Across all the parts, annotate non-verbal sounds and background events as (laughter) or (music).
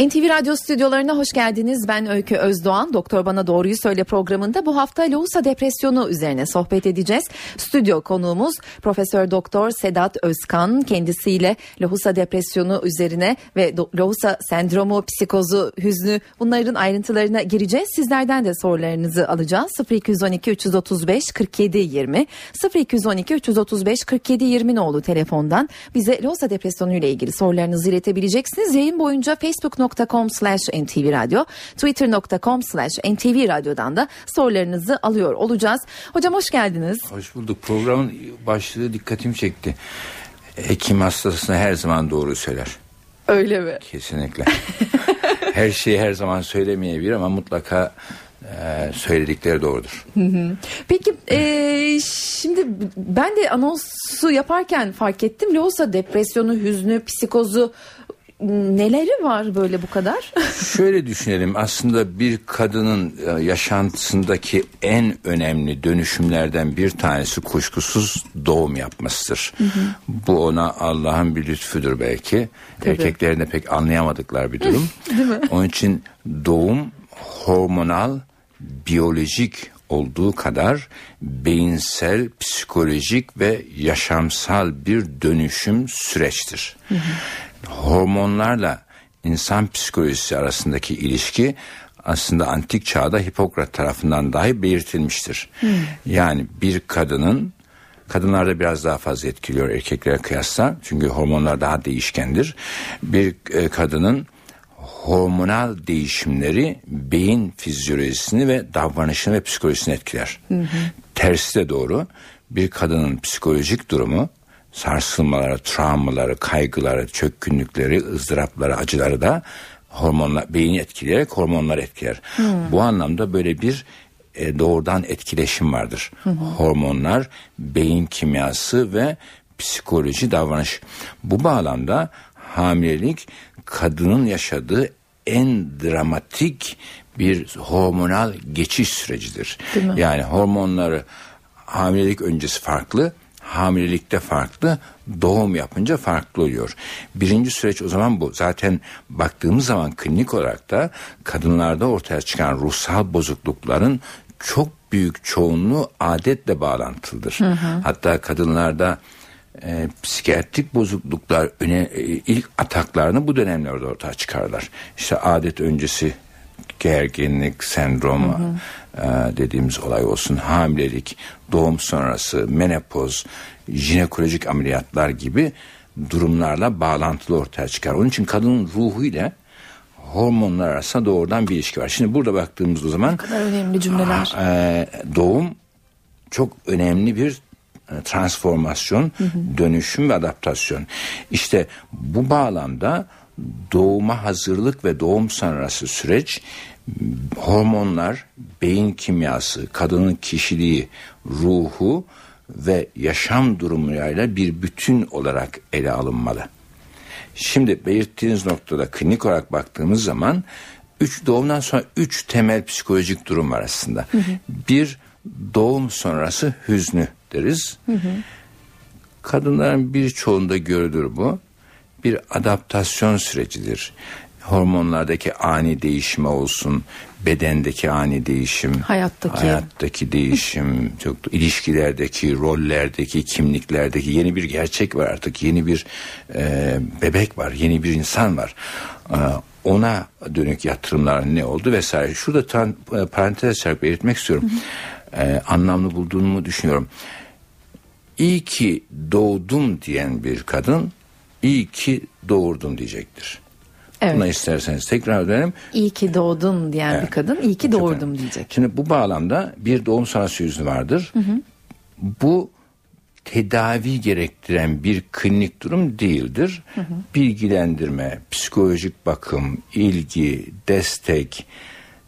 NTV Radyo stüdyolarına hoş geldiniz. Ben Öykü Özdoğan. Doktor Bana Doğruyu Söyle programında bu hafta lohusa depresyonu üzerine sohbet edeceğiz. Stüdyo konuğumuz Profesör Doktor Sedat Özkan. Kendisiyle lohusa depresyonu üzerine ve lohusa sendromu, psikozu, hüznü bunların ayrıntılarına gireceğiz. Sizlerden de sorularınızı alacağız. 0212 335 47 20 0212 335 47 20 nolu telefondan bize lohusa depresyonu ile ilgili sorularınızı iletebileceksiniz. Yayın boyunca Facebook facebook.com slash ntvradio twitter.com slash ntvradyo'dan da sorularınızı alıyor olacağız. Hocam hoş geldiniz. Hoş bulduk. Programın başlığı dikkatimi çekti. Hekim hastasına her zaman doğru söyler. Öyle mi? Kesinlikle. (laughs) her şeyi her zaman söylemeyebilir ama mutlaka e, söyledikleri doğrudur. Peki e, şimdi ben de anonsu yaparken fark ettim. Loğusa depresyonu, hüznü, psikozu neleri var böyle bu kadar? (laughs) Şöyle düşünelim aslında bir kadının e, yaşantısındaki en önemli dönüşümlerden bir tanesi kuşkusuz doğum yapmasıdır. Hı hı. Bu ona Allah'ın bir lütfudur belki. Tabii. Erkeklerin de pek anlayamadıkları bir durum. (laughs) Değil mi? Onun için doğum hormonal, biyolojik olduğu kadar beyinsel, psikolojik ve yaşamsal bir dönüşüm süreçtir. Hı hı hormonlarla insan psikolojisi arasındaki ilişki aslında antik çağda Hipokrat tarafından dahi belirtilmiştir. Hmm. Yani bir kadının kadınlarda biraz daha fazla etkiliyor erkeklere kıyasla çünkü hormonlar daha değişkendir. Bir e, kadının hormonal değişimleri beyin fizyolojisini ve davranışını ve psikolojisini etkiler. Hı Tersi de doğru. Bir kadının psikolojik durumu sarsılmaları, travmaları, kaygıları, çökkünlükleri, ızdırapları, acıları da hormonlar beyni etkileyerek hormonlar etkiler. Hmm. Bu anlamda böyle bir e, doğrudan etkileşim vardır. Hmm. Hormonlar, beyin kimyası ve psikoloji davranış. Bu bağlamda hamilelik kadının yaşadığı en dramatik bir hormonal geçiş sürecidir. Yani hormonları hamilelik öncesi farklı, hamilelikte farklı, doğum yapınca farklı oluyor. Birinci süreç o zaman bu. Zaten baktığımız zaman klinik olarak da kadınlarda ortaya çıkan ruhsal bozuklukların çok büyük çoğunluğu adetle bağlantılıdır. Hı hı. Hatta kadınlarda e, psikiyatrik bozukluklar öne, e, ilk ataklarını bu dönemlerde ortaya çıkarlar. İşte adet öncesi gerginlik, sendrom hı hı. E, dediğimiz olay olsun, hamilelik, doğum sonrası, menopoz, jinekolojik ameliyatlar gibi durumlarla bağlantılı ortaya çıkar. Onun için kadının ruhu ile hormonlar arasında doğrudan bir ilişki var. Şimdi burada baktığımız zaman ne kadar önemli cümleler. E, doğum çok önemli bir e, transformasyon, hı hı. dönüşüm ve adaptasyon. İşte bu bağlamda doğuma hazırlık ve doğum sonrası süreç hormonlar, beyin kimyası, kadının kişiliği, ruhu ve yaşam durumuyla bir bütün olarak ele alınmalı. Şimdi belirttiğiniz noktada klinik olarak baktığımız zaman üç doğumdan sonra üç temel psikolojik durum var aslında. Hı hı. Bir doğum sonrası hüznü deriz. Hı hı. Kadınların birçoğunda görülür bu. Bir adaptasyon sürecidir hormonlardaki ani değişme olsun, bedendeki ani değişim, hayattaki hayattaki değişim, (laughs) çok ilişkilerdeki, rollerdeki, kimliklerdeki yeni bir gerçek var artık. Yeni bir e, bebek var, yeni bir insan var. E, ona dönük yatırımlar ne oldu vesaire. Şurada tan, e, parantez açarak belirtmek istiyorum. E, anlamlı bulduğumu düşünüyorum. İyi ki doğdum diyen bir kadın iyi ki doğurdum diyecektir. Evet. Buna isterseniz tekrar dönelim. İyi ki doğdun diyen evet. bir kadın iyi ki Çok doğurdum önemli. diyecek. Şimdi bu bağlamda bir doğum sonrası yüzü vardır. Hı hı. Bu tedavi gerektiren bir klinik durum değildir. Hı hı. Bilgilendirme, psikolojik bakım, ilgi, destek,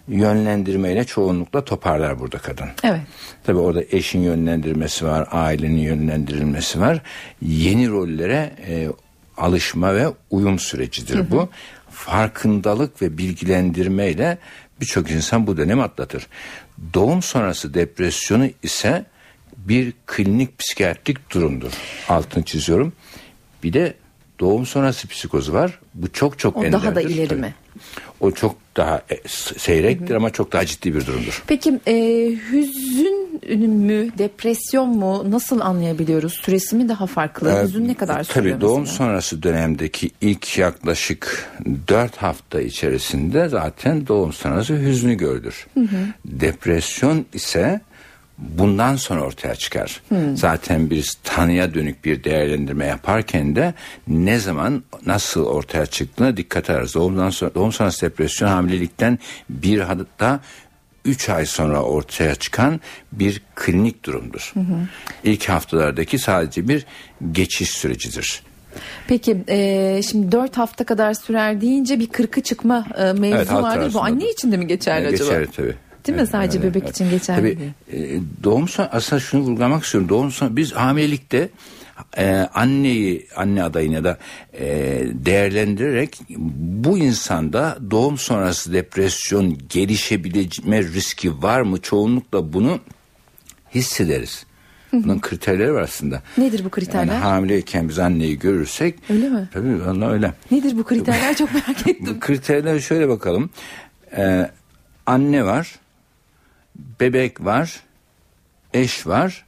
yönlendirmeyle çoğunlukla toparlar burada kadın. Evet. Tabi orada eşin yönlendirmesi var, ailenin yönlendirilmesi var. Yeni rollere e, alışma ve uyum sürecidir hı hı. bu farkındalık ve bilgilendirmeyle birçok insan bu dönemi atlatır. Doğum sonrası depresyonu ise bir klinik psikiyatrik durumdur. Altını çiziyorum. Bir de doğum sonrası psikozu var. Bu çok çok O daha da ileri mi? O çok daha e, seyrektir ama çok daha ciddi bir durumdur. Peki e, hüzün mü, depresyon mu nasıl anlayabiliyoruz? Süresi mi daha farklı? Ee, hüzün ne kadar sürüyor Tabii doğum mesela? sonrası dönemdeki ilk yaklaşık 4 hafta içerisinde zaten doğum sonrası hüznü görülür. Depresyon ise bundan sonra ortaya çıkar. Zaten bir tanıya dönük bir değerlendirme yaparken de ne zaman nasıl ortaya çıktığına dikkat ederiz. Doğumdan sonra, doğum sonrası depresyon hamilelikten bir hatta 3 ay sonra ortaya çıkan bir klinik durumdur. İlk haftalardaki sadece bir geçiş sürecidir. Peki e, şimdi 4 hafta kadar sürer deyince bir kırkı çıkma e, mevzu Evet, vardır. Bu anne için de mi geçerli acaba? Geçerli tabii. Değil mi? Sadece bebek için geçerli Tabii, e, doğum son aslında şunu vurgulamak istiyorum. Doğum son biz hamilelikte e, anneyi anne adayını ya da e, değerlendirerek bu insanda doğum sonrası depresyon gelişebilme riski var mı? Çoğunlukla bunu hissederiz. Bunun kriterleri var aslında. Nedir bu kriterler? Yani hamileyken biz anneyi görürsek. Öyle mi? Tabii vallahi öyle. Nedir bu kriterler çok merak ettim. Bu kriterler şöyle bakalım. Ee, anne var, bebek var, eş var,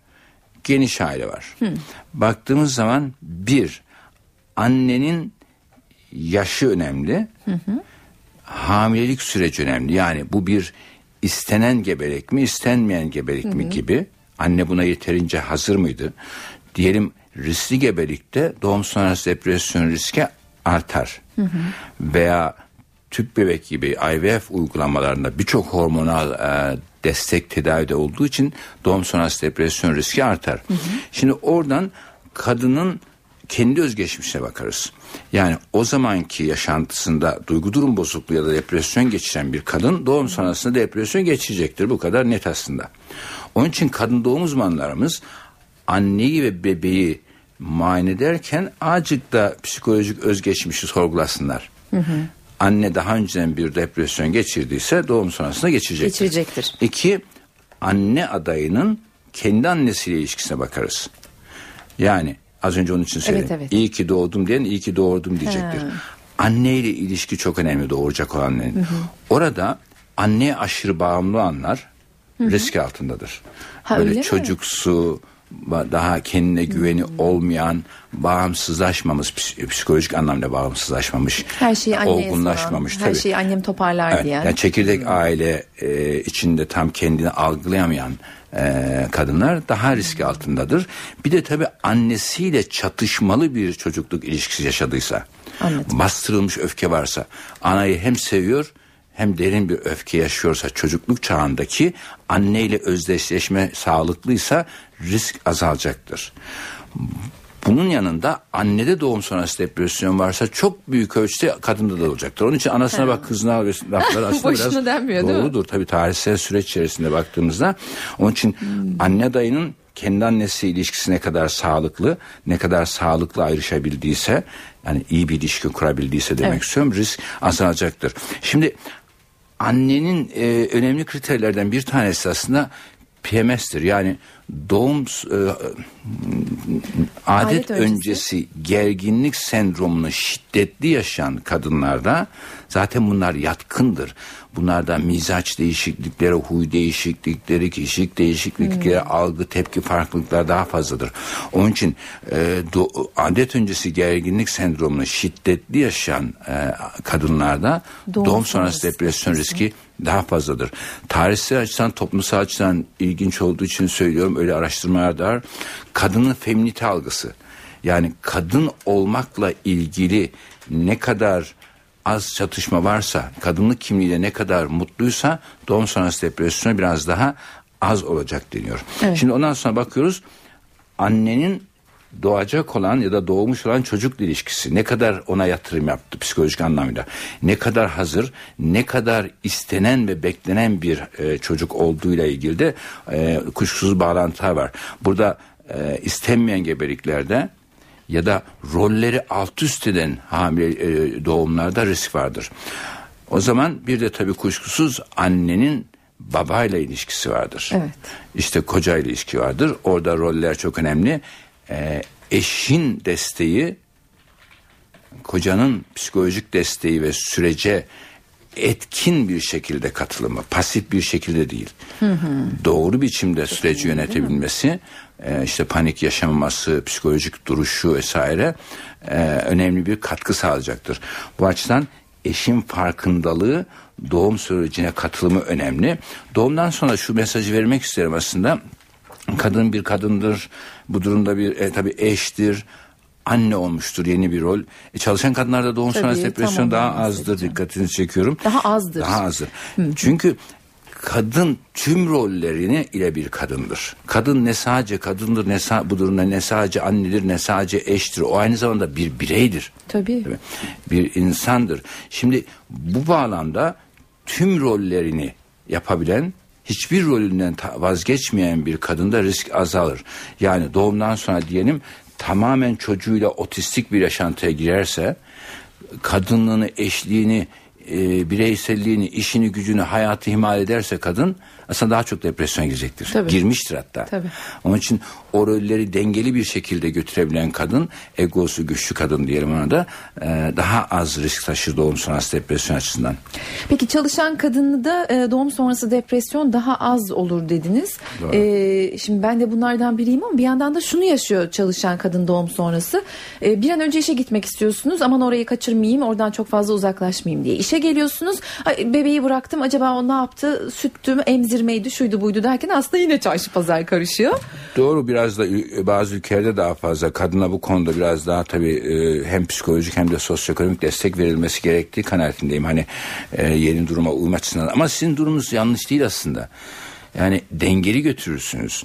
geniş aile var. Baktığımız zaman bir, annenin yaşı önemli. Hamilelik süreci önemli. Yani bu bir istenen gebelik mi, istenmeyen gebelik mi gibi. Anne buna yeterince hazır mıydı? Diyelim riskli gebelikte doğum sonrası depresyon riski artar. Veya tüp bebek gibi IVF uygulamalarında birçok hormonal e, destek tedavide olduğu için doğum sonrası depresyon riski artar. Şimdi oradan kadının kendi özgeçmişine bakarız. Yani o zamanki yaşantısında duygu durum bozukluğu ya da depresyon geçiren bir kadın doğum sonrasında depresyon geçirecektir. Bu kadar net aslında. Onun için kadın doğum uzmanlarımız anneyi ve bebeği muayene ederken azıcık da psikolojik özgeçmişi sorgulasınlar. Anne daha önceden bir depresyon geçirdiyse doğum sonrasında geçirecektir. Geçirecektir. İki, anne adayının kendi annesiyle ilişkisine bakarız. Yani az önce onun için söyledim. Evet, evet. İyi ki doğdum diyen iyi ki doğurdum diyecektir. Anneyle ilişki çok önemli doğuracak olan annenin. Orada anneye aşırı bağımlı anlar risk altındadır. Ha, Böyle öyle mi? Daha kendine güveni olmayan, bağımsızlaşmamış, ps- psikolojik anlamda bağımsızlaşmamış, Her şeyi olgunlaşmamış. her şeyi annem toparlar Evet, diyen. yani çekirdek aile e, içinde tam kendini algılayamayan e, kadınlar daha risk altındadır. Bir de tabii annesiyle çatışmalı bir çocukluk ilişkisi yaşadıysa, Anladım. bastırılmış öfke varsa, anayı hem seviyor hem derin bir öfke yaşıyorsa çocukluk çağındaki anneyle özdeşleşme sağlıklıysa risk azalacaktır. Bunun yanında annede doğum sonrası depresyon varsa çok büyük ölçüde kadında da olacaktır. Onun için anasına bak kızına bak lafları (laughs) aslında biraz denmiyor, değil mi? doğrudur. Tabii tarihsel süreç içerisinde baktığımızda. Onun için anne dayının kendi annesi ilişkisi ne kadar sağlıklı, ne kadar sağlıklı ayrışabildiyse, yani iyi bir ilişki kurabildiyse demek Evet. istiyorum, risk azalacaktır. Şimdi annenin e, önemli kriterlerden bir tanesi aslında PMS'tir. Yani doğum e, adet, Adet öncesi. öncesi gerginlik sendromunu şiddetli yaşayan kadınlarda zaten bunlar yatkındır. Bunlarda mizaç değişiklikleri, huy değişiklikleri, kişilik değişiklikleri, algı, tepki farklılıkları daha fazladır. Onun için e, do- adet öncesi gerginlik sendromunu şiddetli yaşayan e, kadınlarda Doğum doğum, sonrası sonrası depresyon riski daha fazladır. Tarihsel açıdan, toplumsal açıdan ilginç olduğu için söylüyorum öyle araştırmalar da var. Kadının feminite algısı yani kadın olmakla ilgili ne kadar az çatışma varsa, kadınlık kimliğiyle ne kadar mutluysa doğum sonrası depresyonu biraz daha az olacak deniyor. Evet. Şimdi ondan sonra bakıyoruz annenin doğacak olan ya da doğmuş olan çocukla ilişkisi ne kadar ona yatırım yaptı psikolojik anlamda ne kadar hazır ne kadar istenen ve beklenen bir e, çocuk olduğuyla ilgili de e, kuşkusuz bağlantılar var. Burada e, istenmeyen gebeliklerde ya da rolleri alt üst eden hamile e, doğumlarda risk vardır. O zaman bir de tabii kuşkusuz annenin babayla ilişkisi vardır. Evet. İşte koca ile ilişki vardır. Orada roller çok önemli. Ee, eşin desteği kocanın psikolojik desteği ve sürece etkin bir şekilde katılımı, pasif bir şekilde değil. Doğru biçimde süreci yönetebilmesi, e, işte panik yaşamaması, psikolojik duruşu vesaire e, önemli bir katkı sağlayacaktır. Bu açıdan eşin farkındalığı doğum sürecine katılımı önemli. Doğumdan sonra şu mesajı vermek isterim aslında. Kadın bir kadındır. Bu durumda bir e, tabii eştir anne olmuştur yeni bir rol. E, çalışan kadınlarda doğum Tabii, sonrası depresyon tamam, daha azdır dikkatini çekiyorum. Daha azdır. Daha azdır. Çünkü kadın tüm rollerini ile bir kadındır. Kadın ne sadece kadındır ne sa- bu durumda ne sadece annedir ne sadece eştir. O aynı zamanda bir bireydir. Tabii. Mi? Bir insandır. Şimdi bu bağlamda tüm rollerini yapabilen hiçbir rolünden vazgeçmeyen bir kadında risk azalır. Yani doğumdan sonra diyelim tamamen çocuğuyla otistik bir yaşantıya girerse kadınlığını, eşliğini, e, bireyselliğini, işini, gücünü, hayatı ihmal ederse kadın aslında daha çok depresyona girecektir. Tabii. Girmiştir hatta. Tabii. Onun için o rolleri dengeli bir şekilde götürebilen kadın, egosu güçlü kadın diyelim ona da e, daha az risk taşır doğum sonrası depresyon açısından. Peki çalışan kadını da e, doğum sonrası depresyon daha az olur dediniz. Doğru. E, şimdi ben de bunlardan biriyim ama bir yandan da şunu yaşıyor çalışan kadın doğum sonrası. E, bir an önce işe gitmek istiyorsunuz aman orayı kaçırmayayım oradan çok fazla uzaklaşmayayım diye. İşe geliyorsunuz bebeği bıraktım acaba o ne yaptı süttü mü emzirmeydi şuydu buydu derken aslında yine çarşı pazar karışıyor. Doğru biraz da bazı ülkelerde daha fazla kadına bu konuda biraz daha tabii e, hem psikolojik hem de sosyoekonomik destek verilmesi gerektiği kanaatindeyim. Hani e, yeni duruma uyum açısından ama sizin durumunuz yanlış değil aslında. Yani dengeli götürürsünüz.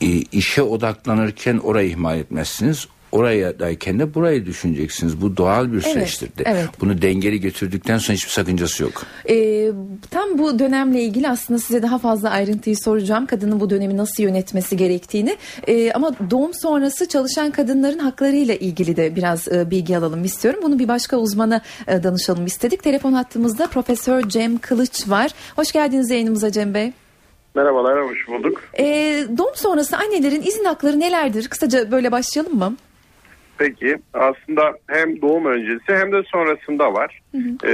E, işe odaklanırken orayı ihmal etmezsiniz. Oraya dayken de burayı düşüneceksiniz. Bu doğal bir süreçtir. de. evet. Bunu dengeli götürdükten sonra hiçbir sakıncası yok. E, tam bu dönemle ilgili aslında size daha fazla ayrıntıyı soracağım. Kadının bu dönemi nasıl yönetmesi gerektiğini. E, ama doğum sonrası çalışan kadınların haklarıyla ilgili de biraz e, bilgi alalım istiyorum. Bunu bir başka uzmana e, danışalım istedik. Telefon hattımızda Profesör Cem Kılıç var. Hoş geldiniz yayınımıza Cem Bey. Merhabalar, hoş bulduk. E, doğum sonrası annelerin izin hakları nelerdir? Kısaca böyle başlayalım mı? Peki, aslında hem doğum öncesi hem de sonrasında var. Ee,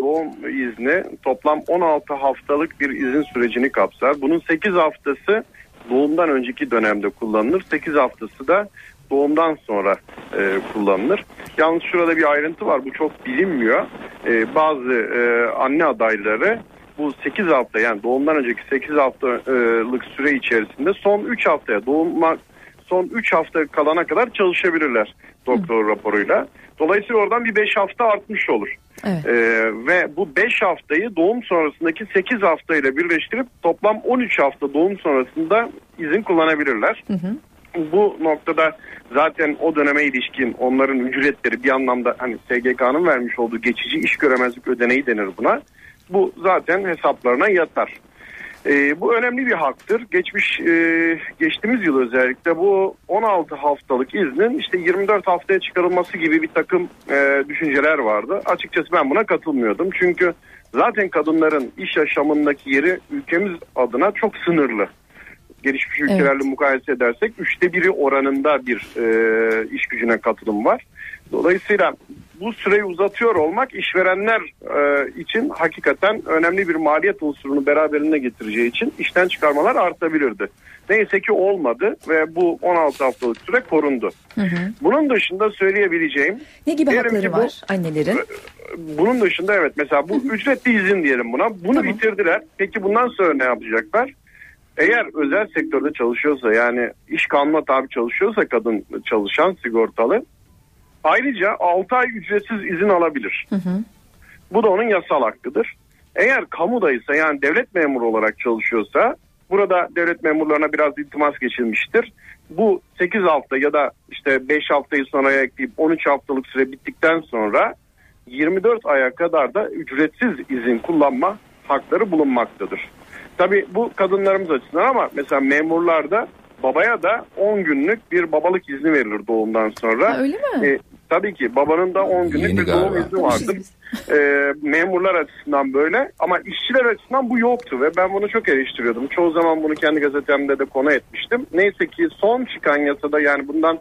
doğum izni toplam 16 haftalık bir izin sürecini kapsar. Bunun 8 haftası doğumdan önceki dönemde kullanılır. 8 haftası da doğumdan sonra e, kullanılır. Yalnız şurada bir ayrıntı var, bu çok bilinmiyor. Ee, bazı e, anne adayları bu 8 hafta yani doğumdan önceki 8 haftalık süre içerisinde son 3 haftaya doğuma son 3 hafta kalana kadar çalışabilirler doktor raporuyla. Dolayısıyla oradan bir 5 hafta artmış olur. Evet. Ee, ve bu 5 haftayı doğum sonrasındaki 8 haftayla birleştirip toplam 13 hafta doğum sonrasında izin kullanabilirler. Bu noktada zaten o döneme ilişkin onların ücretleri bir anlamda hani SGK'nın vermiş olduğu geçici iş göremezlik ödeneği denir buna. Bu zaten hesaplarına yatar. Ee, bu önemli bir haktır. Geçmiş e, geçtiğimiz yıl özellikle bu 16 haftalık iznin işte 24 haftaya çıkarılması gibi bir takım e, düşünceler vardı. Açıkçası ben buna katılmıyordum. Çünkü zaten kadınların iş yaşamındaki yeri ülkemiz adına çok sınırlı. Gelişmiş ülkelerle mukayese edersek üçte biri oranında bir e, iş gücüne katılım var. Dolayısıyla bu süreyi uzatıyor olmak işverenler e, için hakikaten önemli bir maliyet unsurunu beraberinde getireceği için işten çıkarmalar artabilirdi. Neyse ki olmadı ve bu 16 haftalık süre korundu. Bunun dışında söyleyebileceğim Ne gibi hakları bu- var annelerin? bunun dışında evet mesela bu ücretli izin diyelim buna. Bunu Tamam. bitirdiler. Peki bundan sonra ne yapacaklar? Eğer özel sektörde çalışıyorsa yani iş kanuna tabi çalışıyorsa kadın çalışan sigortalı ayrıca 6 ay ücretsiz izin alabilir. Bu da onun yasal hakkıdır. Eğer kamudaysa yani devlet memuru olarak çalışıyorsa burada devlet memurlarına biraz iltimas geçilmiştir. Bu 8 hafta ya da işte 5 haftayı sonraya ekleyip 13 haftalık süre bittikten sonra 24 aya kadar da ücretsiz izin kullanma hakları bulunmaktadır. Tabi bu kadınlarımız açısından ama mesela memurlarda babaya da 10 günlük bir babalık izni verilir doğumdan sonra. Ha, öyle mi? E, Tabii ki babanın da 10 günlük Yeni bir doğum izni vardı. Ee, memurlar açısından böyle ama işçiler açısından bu yoktu ve ben bunu çok eleştiriyordum. Çoğu zaman bunu kendi gazetemde de konu etmiştim. Neyse ki son çıkan yasada yani bundan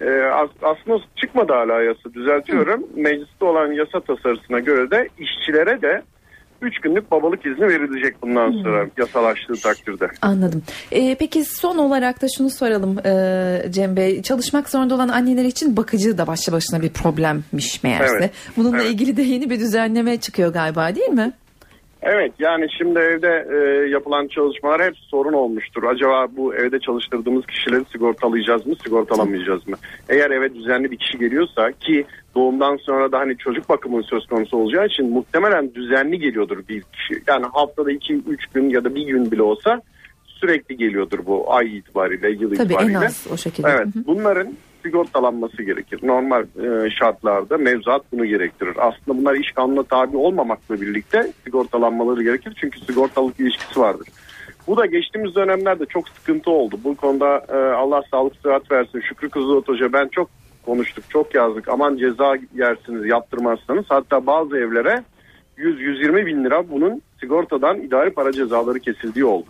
e, as- aslında çıkmadı hala yasa düzeltiyorum. Mecliste olan yasa tasarısına göre de işçilere de 3 günlük babalık izni verilecek bundan sonra yasalaştığı takdirde. Anladım. Ee, peki son olarak da şunu soralım e, Cem Bey. Çalışmak zorunda olan anneler için bakıcı da başlı başına bir problemmiş meğerse. Evet. Bununla Evet. ilgili de yeni bir düzenleme çıkıyor galiba değil mi? Evet yani şimdi evde e, yapılan çalışmalar hep sorun olmuştur. Acaba bu evde çalıştırdığımız kişileri sigortalayacağız mı sigortalamayacağız mı? Eğer eve düzenli bir kişi geliyorsa ki doğumdan sonra da hani çocuk bakımının söz konusu olacağı için muhtemelen düzenli geliyordur bir kişi. Yani haftada 2-3 gün ya da bir gün bile olsa sürekli geliyordur bu ay itibariyle yıl Tabii en itibariyle. az o şekilde. Evet Hı hı. bunların sigortalanması gerekir. Normal e, şartlarda mevzuat bunu gerektirir. Aslında bunlar iş kanununa tabi olmamakla birlikte sigortalanmaları gerekir. Çünkü sigortalık ilişkisi vardır. Bu da geçtiğimiz dönemlerde çok sıkıntı oldu. Bu konuda e, Allah sağlık sıhhat versin. Şükrü Kızılot Hoca ben çok konuştuk, çok yazdık. Aman ceza yersiniz yaptırmazsanız. Hatta bazı evlere 100-120 bin lira bunun sigortadan idari para cezaları kesildiği oldu.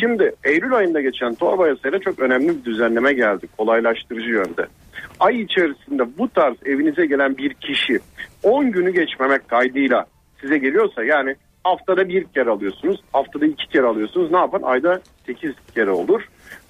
Şimdi Eylül ayında geçen torba yasayla çok önemli bir düzenleme geldi kolaylaştırıcı yönde. Ay içerisinde bu tarz evinize gelen bir kişi 10 günü geçmemek kaydıyla size geliyorsa yani haftada bir kere alıyorsunuz haftada iki kere alıyorsunuz ne yapın ayda 8 kere olur.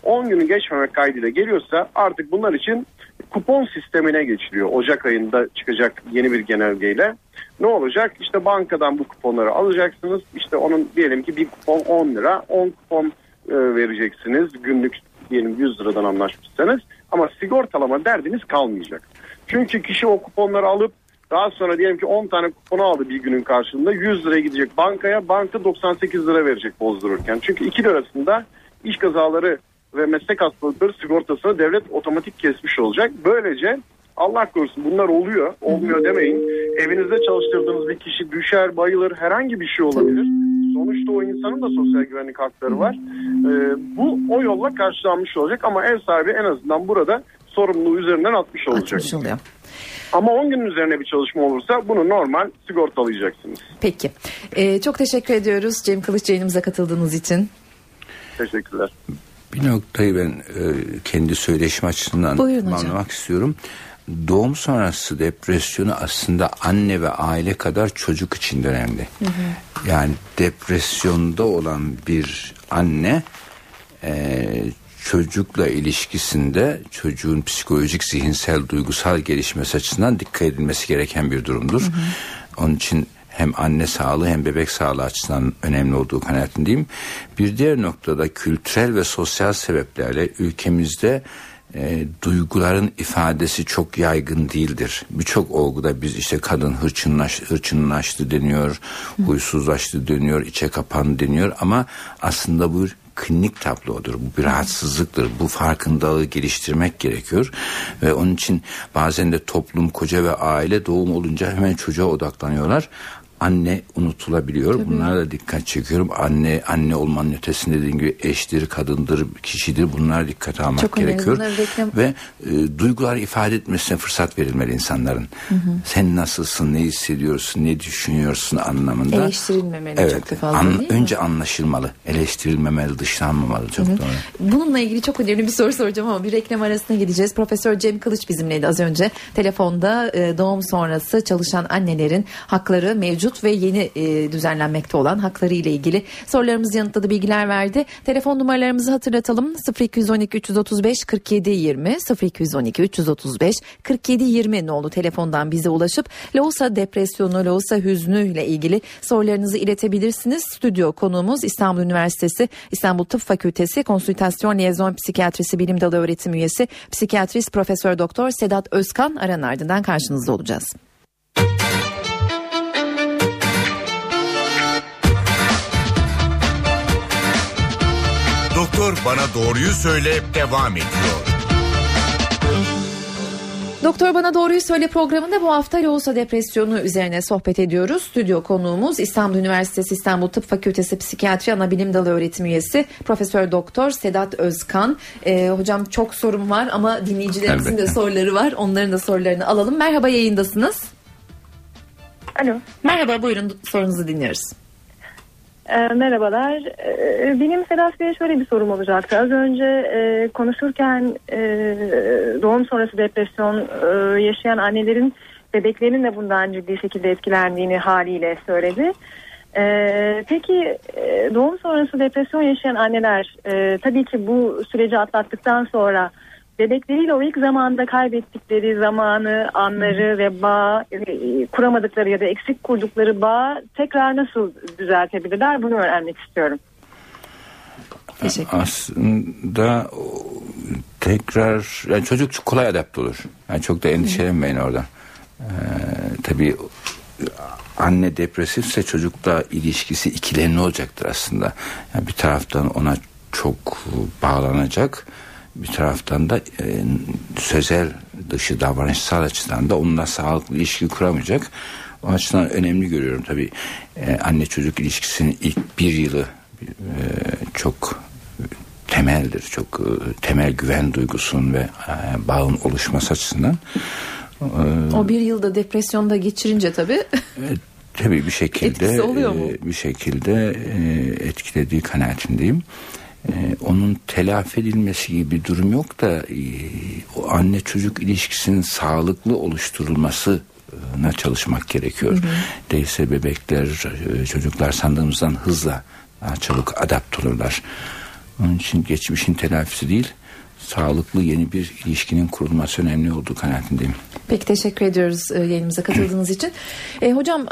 10 günü geçmemek kaydıyla geliyorsa artık bunlar için kupon sistemine geçiliyor. Ocak ayında çıkacak yeni bir genelgeyle. Ne olacak? İşte bankadan bu kuponları alacaksınız. İşte onun diyelim ki bir kupon 10 lira. 10 kupon e, vereceksiniz. Günlük diyelim 100 liradan anlaşmışsanız. Ama sigortalama derdiniz kalmayacak. Çünkü kişi o kuponları alıp daha sonra diyelim ki 10 tane kuponu aldı bir günün karşılığında 100 liraya gidecek bankaya. Banka 98 lira verecek bozdururken. Çünkü iki arasında iş kazaları ve meslek hastalıkları sigortasını devlet otomatik kesmiş olacak. Böylece Allah korusun bunlar oluyor. Olmuyor demeyin. Evinizde çalıştırdığınız bir kişi düşer, bayılır, herhangi bir şey olabilir. Sonuçta o insanın da sosyal güvenlik hakları var. Ee, bu o yolla karşılanmış olacak ama ev sahibi en azından burada sorumluluğu üzerinden atmış olacak. Atmış oluyor. Ama 10 günün üzerine bir çalışma olursa bunu normal sigortalayacaksınız. Peki. Ee, çok teşekkür ediyoruz Cem Kılıç yayınımıza katıldığınız için. Teşekkürler. Bir noktayı ben e, kendi söyleşim açısından anlamak istiyorum. Doğum sonrası depresyonu aslında anne ve aile kadar çocuk için de önemli. Yani depresyonda olan bir anne e, çocukla ilişkisinde çocuğun psikolojik, zihinsel, duygusal gelişmesi açısından dikkat edilmesi gereken bir durumdur. Onun için hem anne sağlığı hem bebek sağlığı açısından önemli olduğu kanaatindeyim. Bir diğer noktada kültürel ve sosyal sebeplerle ülkemizde e, duyguların ifadesi çok yaygın değildir. Birçok olguda biz işte kadın hırçınlaş, hırçınlaştı deniyor, huysuzlaştı deniyor, içe kapandı deniyor ama aslında bu klinik tablodur. Bu bir rahatsızlıktır. Bu farkındalığı geliştirmek gerekiyor. Ve onun için bazen de toplum, koca ve aile doğum olunca hemen çocuğa odaklanıyorlar. Anne unutulabiliyor. Bunlara da dikkat çekiyorum. Anne anne olmanın ötesinde dediğim gibi eştir, kadındır, kişidir. Bunlara dikkat almak Çok gerekiyor. Ve e, duygular ifade etmesine fırsat verilmeli insanların. Sen nasılsın, ne hissediyorsun, ne düşünüyorsun anlamında. Eleştirilmemeli evet, çok da fazla an- değil mi? Önce anlaşılmalı, eleştirilmemeli, dışlanmamalı çok doğru. Bununla ilgili çok önemli bir soru soracağım ama bir reklam arasına gideceğiz. Profesör Cem Kılıç bizimleydi az önce. Telefonda e, doğum sonrası çalışan annelerin hakları mevcut ve yeni e, düzenlenmekte olan hakları ile ilgili sorularımızı yanıtladı bilgiler verdi. Telefon numaralarımızı hatırlatalım. 0212 335 47 20 0212 335 47 20 nolu telefondan bize ulaşıp Loğusa depresyonu, Loğusa hüznü ile ilgili sorularınızı iletebilirsiniz. Stüdyo konuğumuz İstanbul Üniversitesi İstanbul Tıp Fakültesi Konsültasyon Liyezon Psikiyatrisi Bilim Dalı Öğretim Üyesi Psikiyatrist Profesör Doktor Sedat Özkan aranın ardından karşınızda olacağız. Doktor bana doğruyu söyle devam ediyor. Doktor Bana Doğruyu Söyle programında bu hafta Loğusa depresyonu üzerine sohbet ediyoruz. Stüdyo konuğumuz İstanbul Üniversitesi İstanbul Tıp Fakültesi Psikiyatri Anabilim Dalı Öğretim Üyesi Profesör Doktor Sedat Özkan. Ee, hocam çok sorum var ama dinleyicilerimizin Elbette. de soruları var. Onların da sorularını alalım. Merhaba yayındasınız. Alo. Merhaba buyurun sorunuzu dinliyoruz. Ee, merhabalar. Ee, benim Sedat Bey'e şöyle bir sorum olacaktı. Az önce e, konuşurken e, doğum sonrası depresyon e, yaşayan annelerin bebeklerinin de bundan ciddi şekilde etkilendiğini haliyle söyledi. Ee, peki e, doğum sonrası depresyon yaşayan anneler e, tabii ki bu süreci atlattıktan sonra bebekleriyle o ilk zamanda kaybettikleri zamanı, anları ve bağ e, kuramadıkları ya da eksik kurdukları bağ tekrar nasıl düzeltebilirler bunu öğrenmek istiyorum. Teşekkür Aslında tekrar yani çocuk çok kolay adapte olur. Yani çok da endişelenmeyin orada. Ee, tabii anne depresifse çocukla ilişkisi ikilemli olacaktır aslında. Yani bir taraftan ona çok bağlanacak bir taraftan da e, sözel dışı davranışsal açıdan da onunla sağlıklı ilişki kuramayacak. O açıdan önemli görüyorum tabii e, anne çocuk ilişkisinin ilk bir yılı e, çok temeldir. Çok e, temel güven duygusunun ve e, bağın oluşması açısından. E, O bir yılda depresyonda geçirince tabii tabii bir şekilde Etkisi oluyor mu? e, bir şekilde e, etkilediği kanaatindeyim. E, onun telafi edilmesi gibi bir durum yok da e, o anne çocuk ilişkisinin sağlıklı oluşturulmasına çalışmak gerekiyor. Değilse bebekler, e, çocuklar sandığımızdan hızla daha çabuk adapt olurlar. Onun için geçmişin telafisi değil, sağlıklı yeni bir ilişkinin kurulması önemli olduğu kanaatindeyim. Peki teşekkür ediyoruz e, yayınımıza katıldığınız (clears throat) için. E, hocam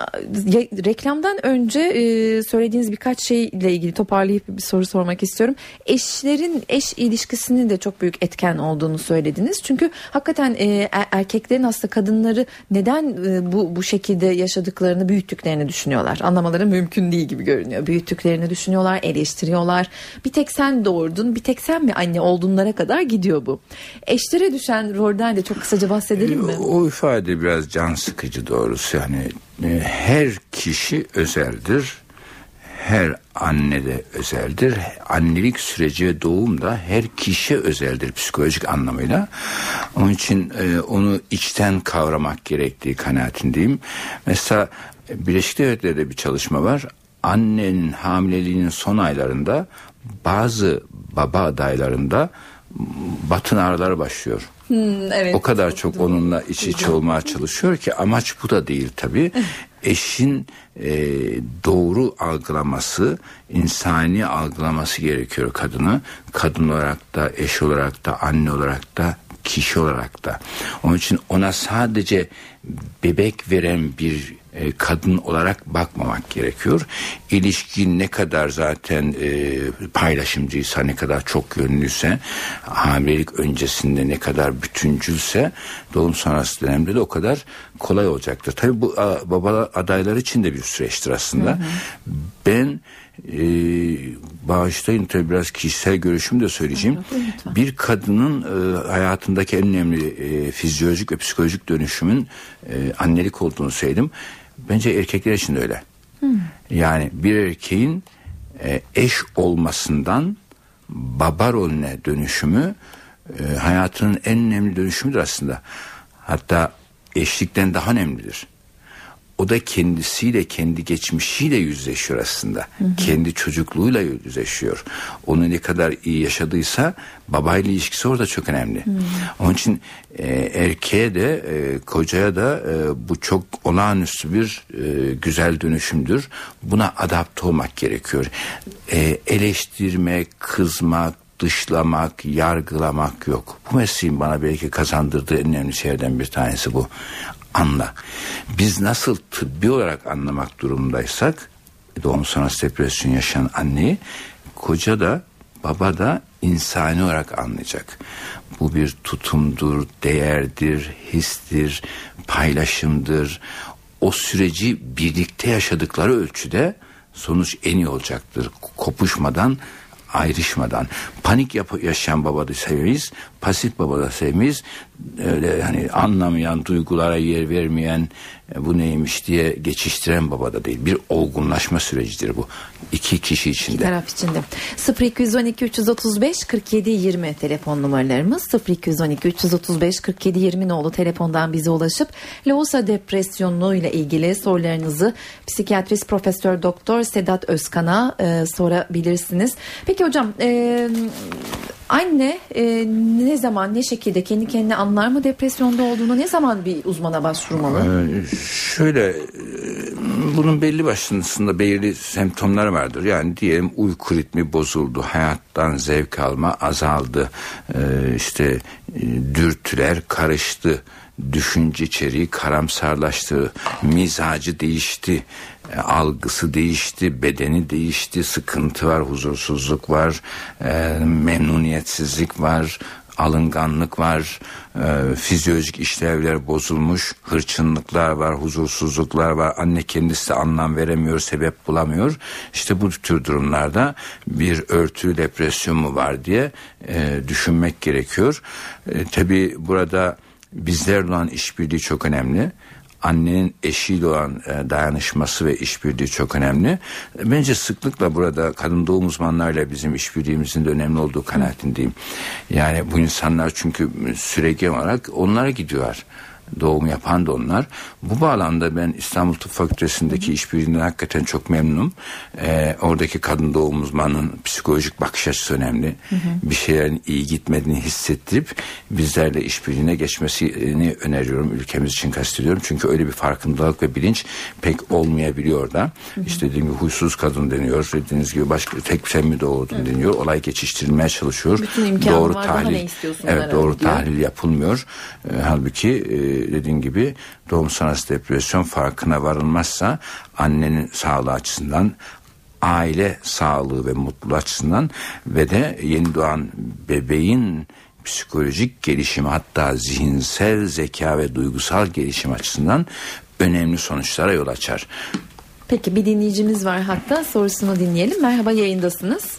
reklamdan önce e, söylediğiniz birkaç şeyle ilgili toparlayıp bir soru sormak istiyorum. Eşlerin eş ilişkisinin de çok büyük etken olduğunu söylediniz. Çünkü hakikaten e, er- erkeklerin aslında kadınları neden e, bu bu şekilde yaşadıklarını büyüttüklerini düşünüyorlar. Anlamaları mümkün değil gibi görünüyor. Büyüttüklerini düşünüyorlar, eleştiriyorlar. Bir tek sen doğurdun, bir tek sen mi anne olduğunlara kadar gidiyor bu. Eşlere düşen rolden de çok kısaca bahsedelim mi? O ifade biraz can sıkıcı doğrusu. Yani e, her kişi özeldir. Her anne de özeldir. Annelik süreci ve doğum da her kişi özeldir psikolojik anlamıyla. Onun için e, onu içten kavramak gerektiği kanaatindeyim. Mesela e, Birleşik Devletler'de bir çalışma var. Annenin hamileliğinin son aylarında bazı baba adaylarında batın ağrıları başlıyor. evet. O kadar çok onunla iç içe olmaya çalışıyor ki amaç bu da değil tabii. (laughs) Eşin e, doğru algılaması, insani algılaması gerekiyor kadını. Kadın olarak da, eş olarak da, anne olarak da, kişi olarak da. Onun için ona sadece bebek veren bir e, kadın olarak bakmamak gerekiyor. İlişki ne kadar zaten e, paylaşımcıysa, ne kadar çok yönlüyse, hamilelik öncesinde ne kadar bütüncülse, doğum sonrası dönemde de o kadar kolay olacaktır. Tabii bu a, baba adaylar için de bir süreçtir aslında. Ben e, bağışlayın tabii biraz kişisel görüşümü de söyleyeceğim. Bir kadının e, hayatındaki en önemli e, fizyolojik ve psikolojik dönüşümün e, annelik olduğunu söyledim. Bence erkekler için de öyle. Yani bir erkeğin e, eş olmasından baba rolüne dönüşümü e, hayatının en önemli dönüşümüdür aslında. Hatta eşlikten daha önemlidir. O da kendisiyle, kendi geçmişiyle yüzleşiyor aslında. Kendi çocukluğuyla yüzleşiyor. Onu ne kadar iyi yaşadıysa babayla ilişkisi orada çok önemli. Onun için e, erkeğe de e, kocaya da e, bu çok olağanüstü bir e, güzel dönüşümdür. Buna adapte olmak gerekiyor. E, eleştirmek, kızmak, dışlamak, yargılamak yok. Bu mesleğin bana belki kazandırdığı en önemli şeylerden bir tanesi bu. Anla. Biz nasıl tıbbi olarak anlamak durumundaysak doğum sonrası depresyon yaşayan anneyi koca da baba da insani olarak anlayacak. Bu bir tutumdur, değerdir, histir, paylaşımdır. O süreci birlikte yaşadıkları ölçüde sonuç en iyi olacaktır. Kopuşmadan ayrışmadan panik yapı yaşayan baba da sevmeyiz, pasif baba da sevmeyiz. Öyle hani anlamayan, duygulara yer vermeyen, e, bu neymiş diye geçiştiren baba da değil. Bir olgunlaşma sürecidir bu. iki kişi içinde. İki taraf içinde. 0212 335 47 20 telefon numaralarımız 0212 335 47 20 nolu telefondan bize ulaşıp Loğusa depresyonu ile ilgili sorularınızı psikiyatrist profesör doktor Sedat Özkan'a e, sorabilirsiniz. Peki hocam e, Anne e, ne zaman ne şekilde kendi kendine anlar mı depresyonda olduğunu ne zaman bir uzmana başvurmalı? Ee, şöyle e, bunun belli başlısında belirli semptomları vardır. Yani diyelim uyku ritmi bozuldu, hayattan zevk alma azaldı, ee, işte e, dürtüler karıştı düşünce içeriği karamsarlaştı, mizacı değişti, e, algısı değişti, bedeni değişti, sıkıntı var, huzursuzluk var, e, memnuniyetsizlik var, alınganlık var, e, fizyolojik işlevler bozulmuş, hırçınlıklar var, huzursuzluklar var. Anne kendisi de anlam veremiyor, sebep bulamıyor. İşte bu tür durumlarda bir örtü depresyon mu var diye e, düşünmek gerekiyor. E, tabii burada bizlerle olan işbirliği çok önemli annenin eşiyle olan e, dayanışması ve işbirliği çok önemli. Bence sıklıkla burada kadın doğum uzmanlarıyla bizim işbirliğimizin de önemli olduğu kanaatindeyim. Yani bu insanlar çünkü sürekli olarak onlara gidiyorlar doğum yapan da onlar. Bu bağlamda ben İstanbul Tıp Fakültesi'ndeki işbirliğinden hakikaten çok memnunum. Ee, oradaki kadın doğum uzmanının psikolojik bakış açısı önemli. Hı hı. Bir şeylerin iyi gitmediğini hissettirip bizlerle işbirliğine geçmesini öneriyorum. Ülkemiz için kastediyorum. Çünkü öyle bir farkındalık ve bilinç pek olmayabiliyor da. Hı hı. İşte dediğim gibi huysuz kadın deniyor. Dediğiniz gibi başka tek sen mi doğdun hı. deniyor. Olay geçiştirilmeye çalışıyor. Bütün doğru tahlil, evet doğru diyor. tahlil yapılmıyor. E, halbuki e, dediğin gibi doğum sonrası depresyon farkına varılmazsa annenin sağlığı açısından aile sağlığı ve mutluluğu açısından ve de yeni doğan bebeğin psikolojik gelişimi hatta zihinsel zeka ve duygusal gelişim açısından önemli sonuçlara yol açar. Peki bir dinleyicimiz var hatta sorusunu dinleyelim. Merhaba yayındasınız.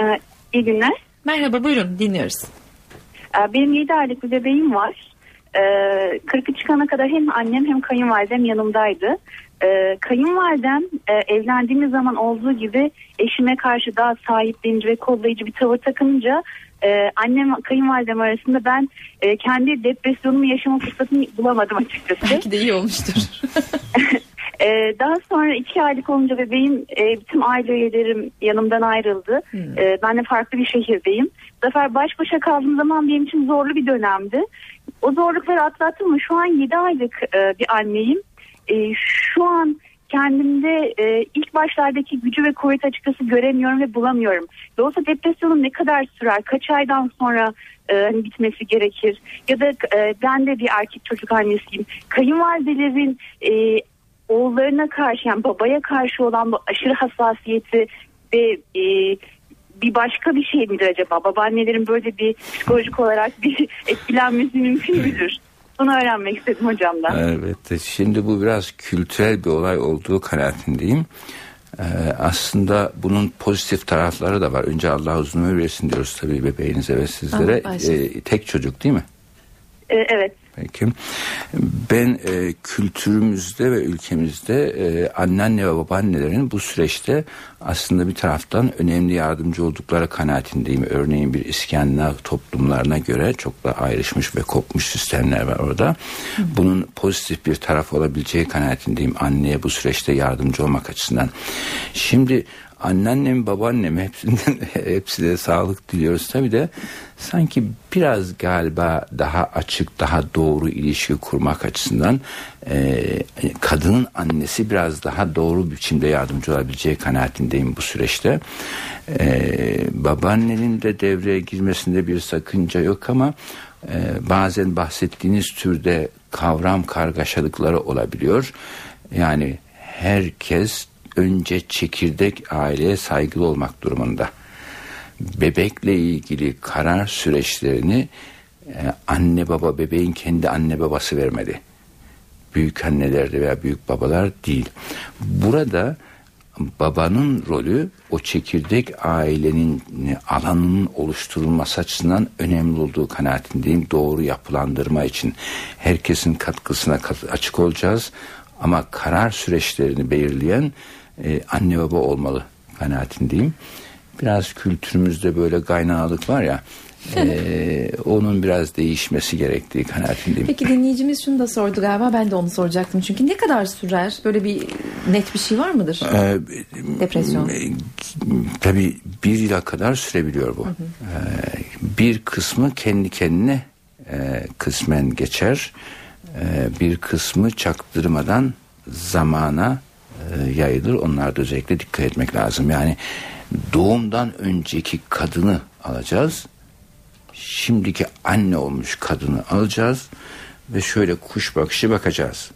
Ee, iyi günler. Merhaba buyurun dinliyoruz. Ee, benim 7 aylık bir bebeğim var. E, ee, 40'ı çıkana kadar hem annem hem kayınvalidem yanımdaydı. E, kayınvalidem e, evlendiğimiz zaman olduğu gibi eşime karşı daha sahiplenici ve kollayıcı bir tavır takınca e, annem kayınvalidem arasında ben e, kendi depresyonumu yaşama fırsatını bulamadım açıkçası. Belki de iyi olmuştur. Ee, (laughs) daha sonra iki aylık olunca bebeğim e, bütün aile üyelerim yanımdan ayrıldı. Hmm. Ee, ben de farklı bir şehirdeyim. Bu sefer baş başa kaldığım zaman benim için zorlu bir dönemdi. O zorlukları atlattım mı şu an 7 aylık e, bir anneyim. E, şu an kendimde e, ilk başlardaki gücü ve kuvvet açıkçası göremiyorum ve bulamıyorum. Dolayısıyla depresyonun ne kadar sürer, kaç aydan sonra e, hani bitmesi gerekir? Ya da e, ben de bir erkek çocuk annesiyim. Kayınvalidelerin e, oğullarına karşı yani babaya karşı olan bu aşırı hassasiyeti ve e, bir başka bir şey midir acaba? Babaannelerin böyle bir psikolojik olarak (laughs) bir etkilenmesi mümkün müdür? Bunu öğrenmek istedim hocamdan. Evet. Şimdi bu biraz kültürel bir olay olduğu kanaatindeyim. Ee, aslında bunun pozitif tarafları da var. Önce Allah uzun ömür versin diyoruz tabii bebeğinize ve sizlere. Ee, tek çocuk değil mi? Ee, evet. Peki. Ben e, kültürümüzde ve ülkemizde e, anneanne ve babaannelerin bu süreçte aslında bir taraftan önemli yardımcı oldukları kanaatindeyim. Örneğin bir İskandinav toplumlarına göre çok da ayrışmış ve kopmuş sistemler var orada. Bunun pozitif bir taraf olabileceği kanaatindeyim anneye bu süreçte yardımcı olmak açısından. Şimdi anneannem babaannem hepsinden (laughs) hepsine sağlık diliyoruz. Tabi de sanki biraz galiba daha açık daha doğru ilişki kurmak açısından e, kadının annesi biraz daha doğru biçimde yardımcı olabileceği kanaatindeyim bu süreçte. E, babaannenin de devreye girmesinde bir sakınca yok ama e, bazen bahsettiğiniz türde kavram kargaşalıkları olabiliyor. Yani herkes önce çekirdek aileye saygılı olmak durumunda. Bebekle ilgili karar süreçlerini e, anne baba bebeğin kendi anne babası vermedi. Büyük annelerde veya büyük babalar değil. Burada babanın rolü o çekirdek ailenin alanının oluşturulması açısından önemli olduğu kanaatindeyim. Doğru yapılandırma için herkesin katkısına açık olacağız ama karar süreçlerini belirleyen e, anne baba olmalı kanaatindeyim. Biraz kültürümüzde böyle kaynağılık var ya (laughs) ee, onun biraz değişmesi gerektiği kanaatindeyim. Peki dinleyicimiz şunu da sordu galiba ben de onu soracaktım. Çünkü ne kadar sürer? Böyle bir net bir şey var mıdır? Ee, Depresyon. E, tabii bir yıla kadar sürebiliyor bu. Hı hı. Ee, bir kısmı kendi kendine e, kısmen geçer. Ee, bir kısmı çaktırmadan zamana e, yayılır. Onlarda özellikle dikkat etmek lazım. Yani doğumdan önceki kadını alacağız şimdiki anne olmuş kadını alacağız ve şöyle kuş bakışı bakacağız.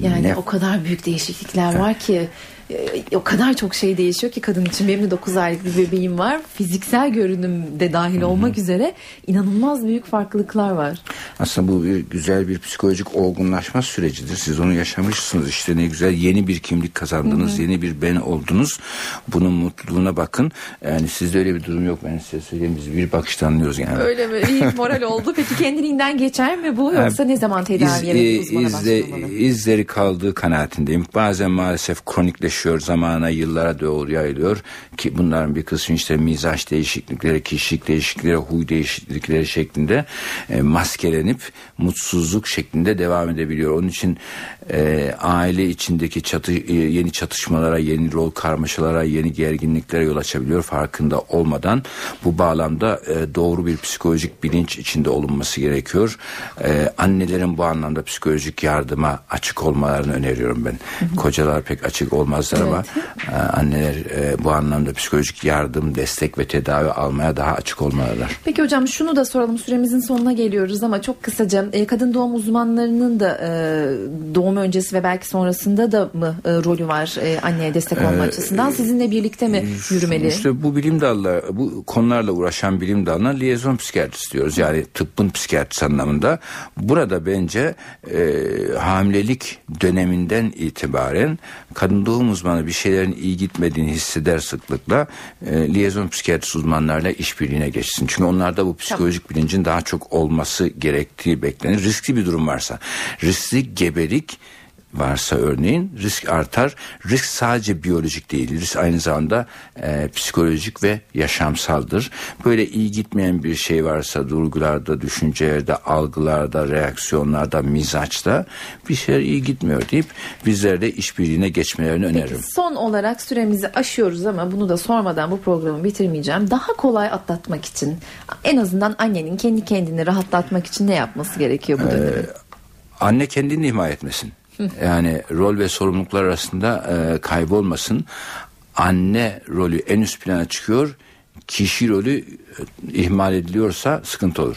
Yani ne? o kadar büyük değişiklikler var ki o kadar çok şey değişiyor ki kadın için. Benim de 9 aylık bir bebeğim var. Fiziksel görünüm de dahil Hı-hı. olmak üzere inanılmaz büyük farklılıklar var. Aslında bu bir güzel bir psikolojik olgunlaşma sürecidir. Siz onu yaşamışsınız. İşte ne güzel yeni bir kimlik kazandınız. Hı-hı. Yeni bir ben oldunuz. Bunun mutluluğuna bakın. Yani sizde öyle bir durum yok. Ben size söyleyeyim. Biz bir bakıştan anlıyoruz yani. Öyle mi? İyi (laughs) moral oldu. Peki kendiliğinden geçer mi bu? Yoksa yani, ne zaman tedaviye iz, uzmana izle, İzleri kaldığı kanaatindeyim. Bazen maalesef kronikleşiyor yaşıyor zamana yıllara doğru yayılıyor. Ki bunların bir kısmı işte mizaç değişiklikleri kişilik değişiklikleri huy değişiklikleri şeklinde e, maskelenip mutsuzluk şeklinde devam edebiliyor. Onun için e, aile içindeki çatı, e, yeni çatışmalara yeni rol karmaşalara yeni gerginliklere yol açabiliyor farkında olmadan. Bu bağlamda e, doğru bir psikolojik bilinç içinde olunması gerekiyor. E, annelerin bu anlamda psikolojik yardıma açık olmalarını öneriyorum ben. Kocalar pek açık olmaz olmazlar evet. ama e, anneler e, bu anlamda psikolojik yardım, destek ve tedavi almaya daha açık olmalılar. Peki hocam şunu da soralım. Süremizin sonuna geliyoruz ama çok kısaca e, kadın doğum uzmanlarının da e, doğum öncesi ve belki sonrasında da mı e, rolü var e, anneye destek olma ee, açısından sizinle birlikte mi yürümeli? İşte bu bilim dalları bu konularla uğraşan bilim dalına liyezon psikiyatrisi diyoruz. Yani tıbbın psikiyatrisi anlamında. Burada bence e, hamilelik döneminden itibaren kadın doğum uzmanı bir şeylerin iyi gitmediğini hisseder sıklıkla e, liyezon psikiyatrist uzmanlarla işbirliğine geçsin. Çünkü onlarda bu psikolojik bilincin daha çok olması gerektiği beklenir. Riskli bir durum varsa. Riskli gebelik varsa örneğin risk artar. Risk sadece biyolojik değil. Risk aynı zamanda e, psikolojik ve yaşamsaldır. Böyle iyi gitmeyen bir şey varsa duygularda, düşüncelerde, algılarda, reaksiyonlarda, mizaçta bir şeyler iyi gitmiyor deyip bizlerle işbirliğine geçmelerini Peki, öneririm. Son olarak süremizi aşıyoruz ama bunu da sormadan bu programı bitirmeyeceğim. Daha kolay atlatmak için en azından annenin kendi kendini rahatlatmak için ne yapması gerekiyor bu dönemde? Ee, anne kendini ihmal etmesin. Yani rol ve sorumluluklar arasında e, kaybolmasın. Anne rolü en üst plana çıkıyor. Kişi rolü e, ihmal ediliyorsa sıkıntı olur.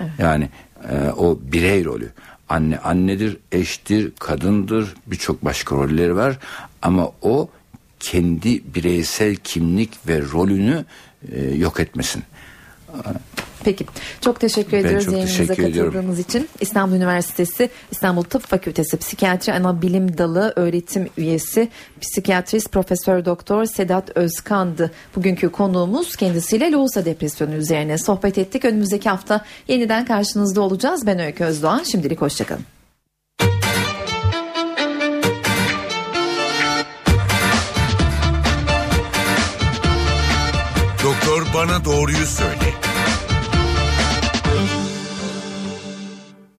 Evet. Yani e, o birey rolü. Anne annedir, eştir, kadındır, birçok başka rolleri var. Ama o kendi bireysel kimlik ve rolünü e, yok etmesin. Peki. Çok teşekkür ediyoruz çok yayınımıza katıldığınız için. İstanbul Üniversitesi İstanbul Tıp Fakültesi Psikiyatri Ana Bilim Dalı öğretim üyesi psikiyatrist Profesör Doktor Sedat Özkan'dı. Bugünkü konuğumuz kendisiyle Loğusa depresyonu üzerine sohbet ettik. Önümüzdeki hafta yeniden karşınızda olacağız. Ben Öykü Özdoğan. Şimdilik hoşçakalın. Doktor bana doğruyu söyle.